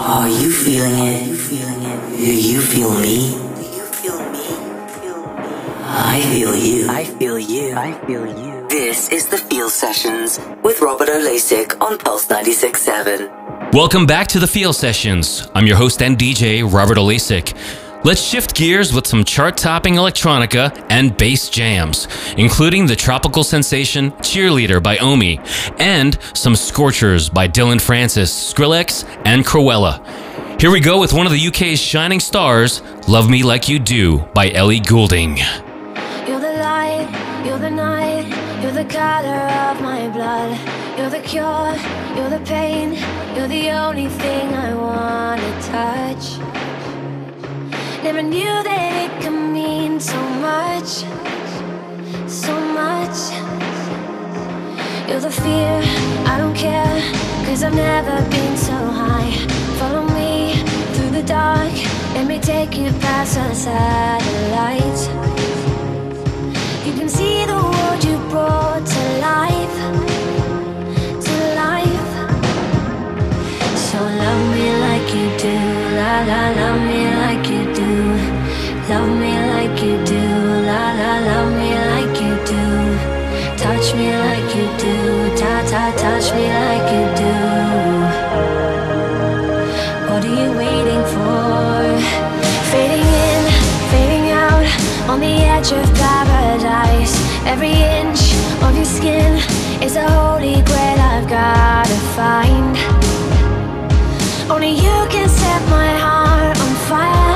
Are you feeling it? You feeling it? Do you feel me? Do you feel me? Feel me? I feel you. I feel you. I feel you. This is the Feel Sessions with Robert Olasik on Pulse 96.7. Welcome back to the Feel Sessions. I'm your host and DJ, Robert Olasik. Let's shift gears with some chart topping electronica and bass jams, including the tropical sensation Cheerleader by Omi and some Scorchers by Dillon Francis, Skrillex, and Krewella. Here we go with one of the UK's shining stars, Love Me Like You Do by Ellie Goulding. You're the light, you're the night, you're the color of my blood. You're the cure, you're the pain, you're the only thing I wanna touch. Never knew that it could mean so much, so much. You're the fear, I don't care, cause I've never been so high. Follow me through the dark, let me take you past the satellites. You can see the world you brought to life, to life. So love me like you do, la la, love me. Love me like you do, la la, love me like you do. Touch me like you do, ta ta, touch me like you do. What are you waiting for? Fading in, fading out, on the edge of paradise. Every inch of your skin is a holy grail I've gotta find. Only you can set my heart on fire,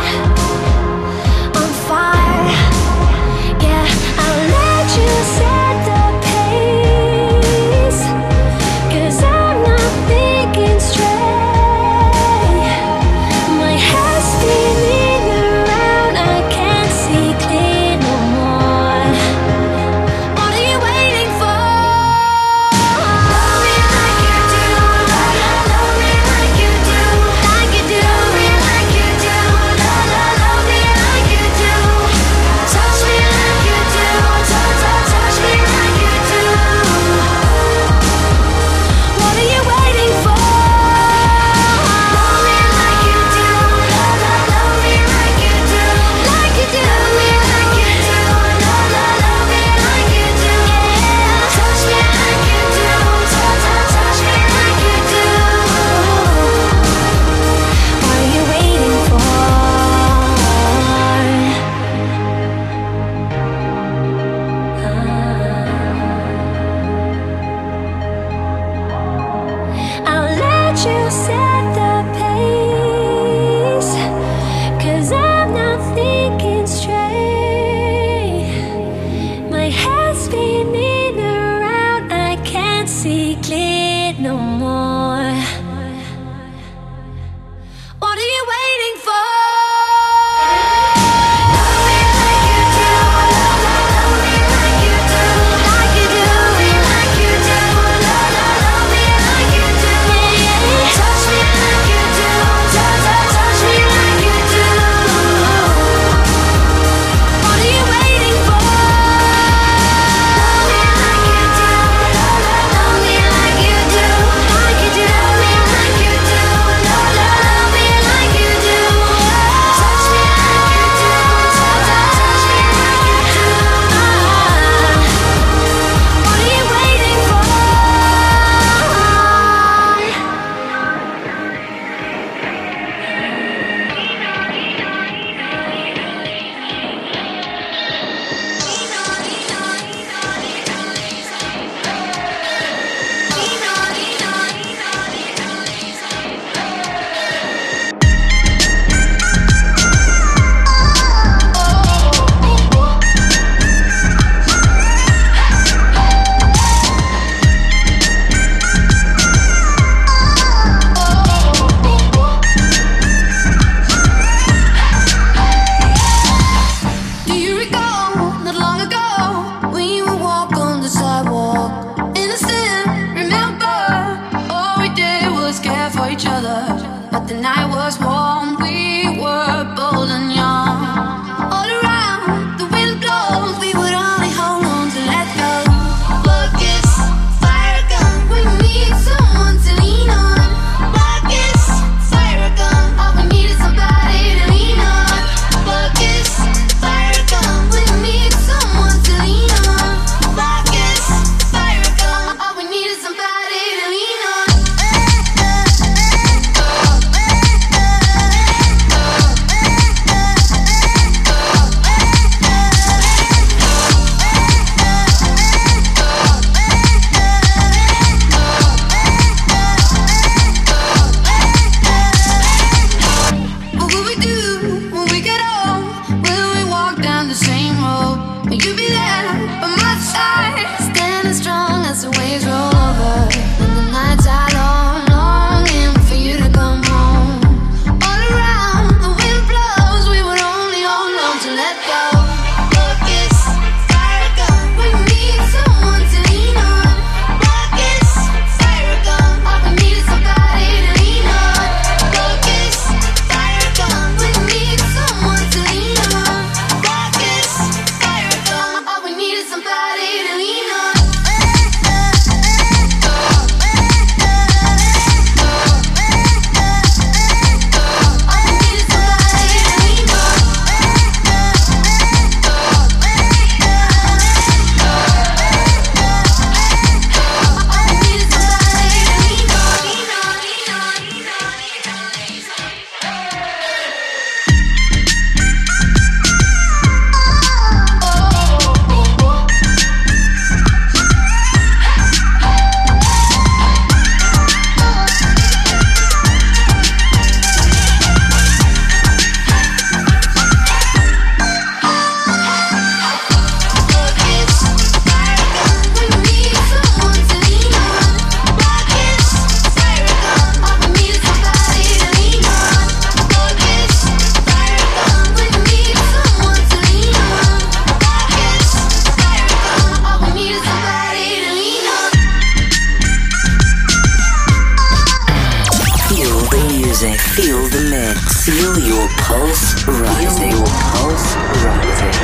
music. Feel the mix. Feel your pulse rising. Feel your pulse rising.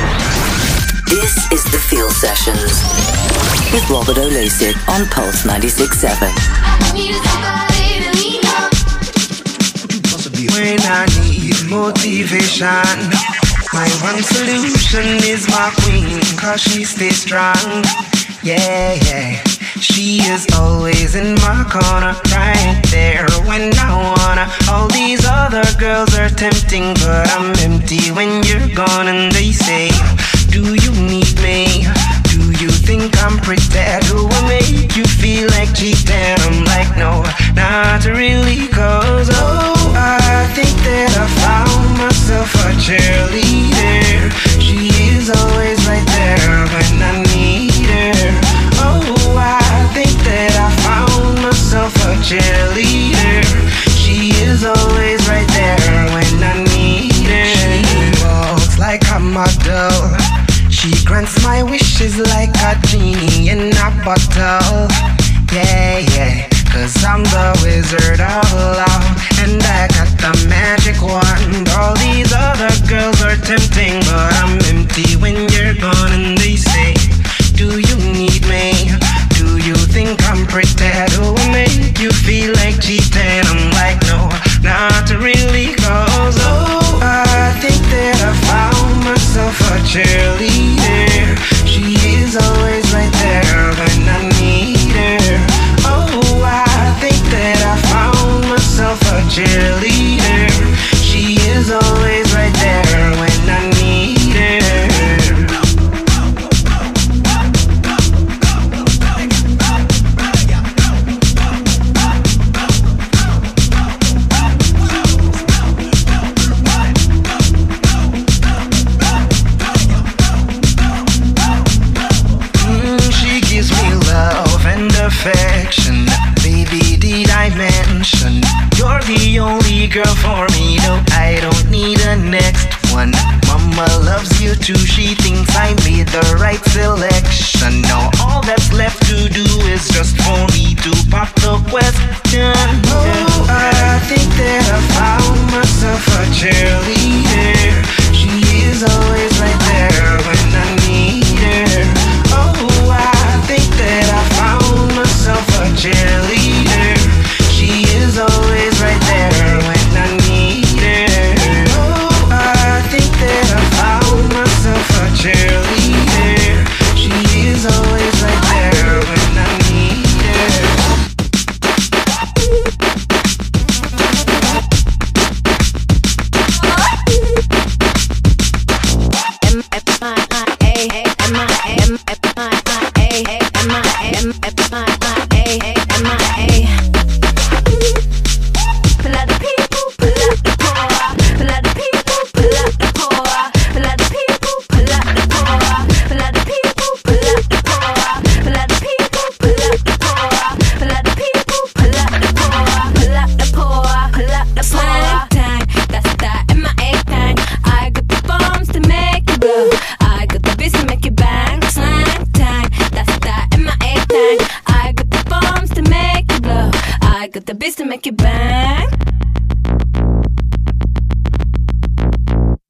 This is the Feel Sessions with Robert O'Lasik on Pulse 96.7. When I need motivation, my one solution is my queen, cause she stays strong. Yeah, yeah. She is always in my corner, right there when I wanna. All these other girls are tempting, but I'm empty when you're gone. And they say, Do you need me? Do you think I'm pretty? Do I make you feel like cheating? I'm like, no, not really, cause oh, I think that I found myself a cheerleader. She is always right there when got the beats to make you bang.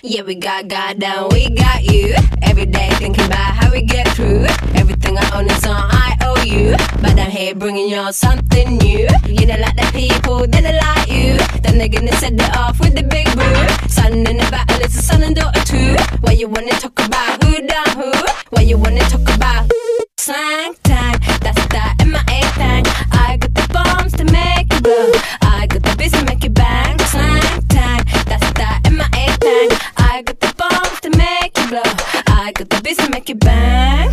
Yeah, we got God down, we got you. Every day thinking about how we get through. Everything I own is on IOU. But I'm here bringing y'all something new. You don't like the people, then they like you. Then they're gonna set it off with the big boo. Son in the battle, it's a son and daughter too. What you wanna talk about who done who? What you wanna talk about slang time? That's that MIA my A to I got the to make bang. Slang time. That's that MIA thing. I got the to make you blow. I got the make you bang.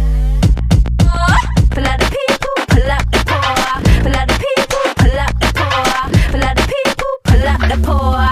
Pull out the people, pull out the poor. Pull out the people, pull out the poor. Pull out the people, pull out the poor.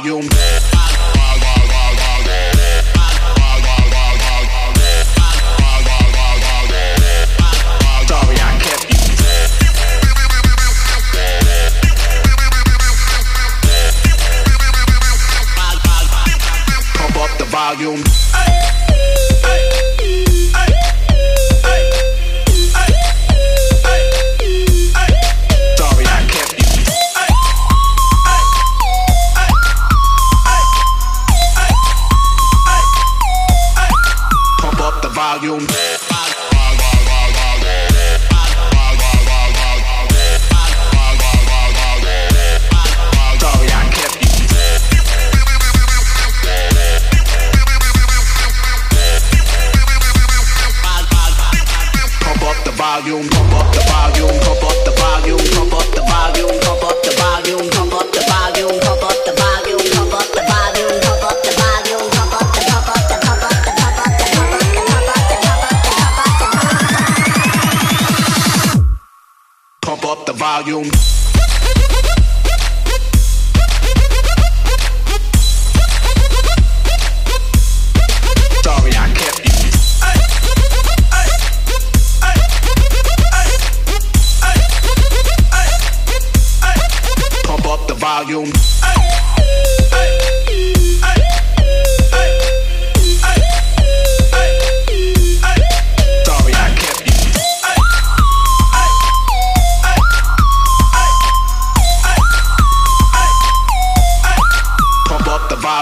volume down. Volume,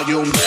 volume.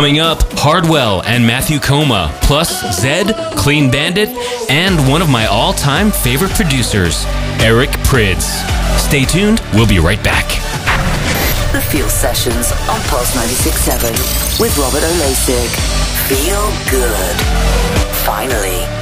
Coming up, Hardwell and Matthew Koma, plus Zedd, Clean Bandit, and one of my all time favorite producers, Eric Prydz. Stay tuned, we'll be right back. The Feel Sessions on Pulse 96.7 with Robert O'Lasik. Feel good. Finally.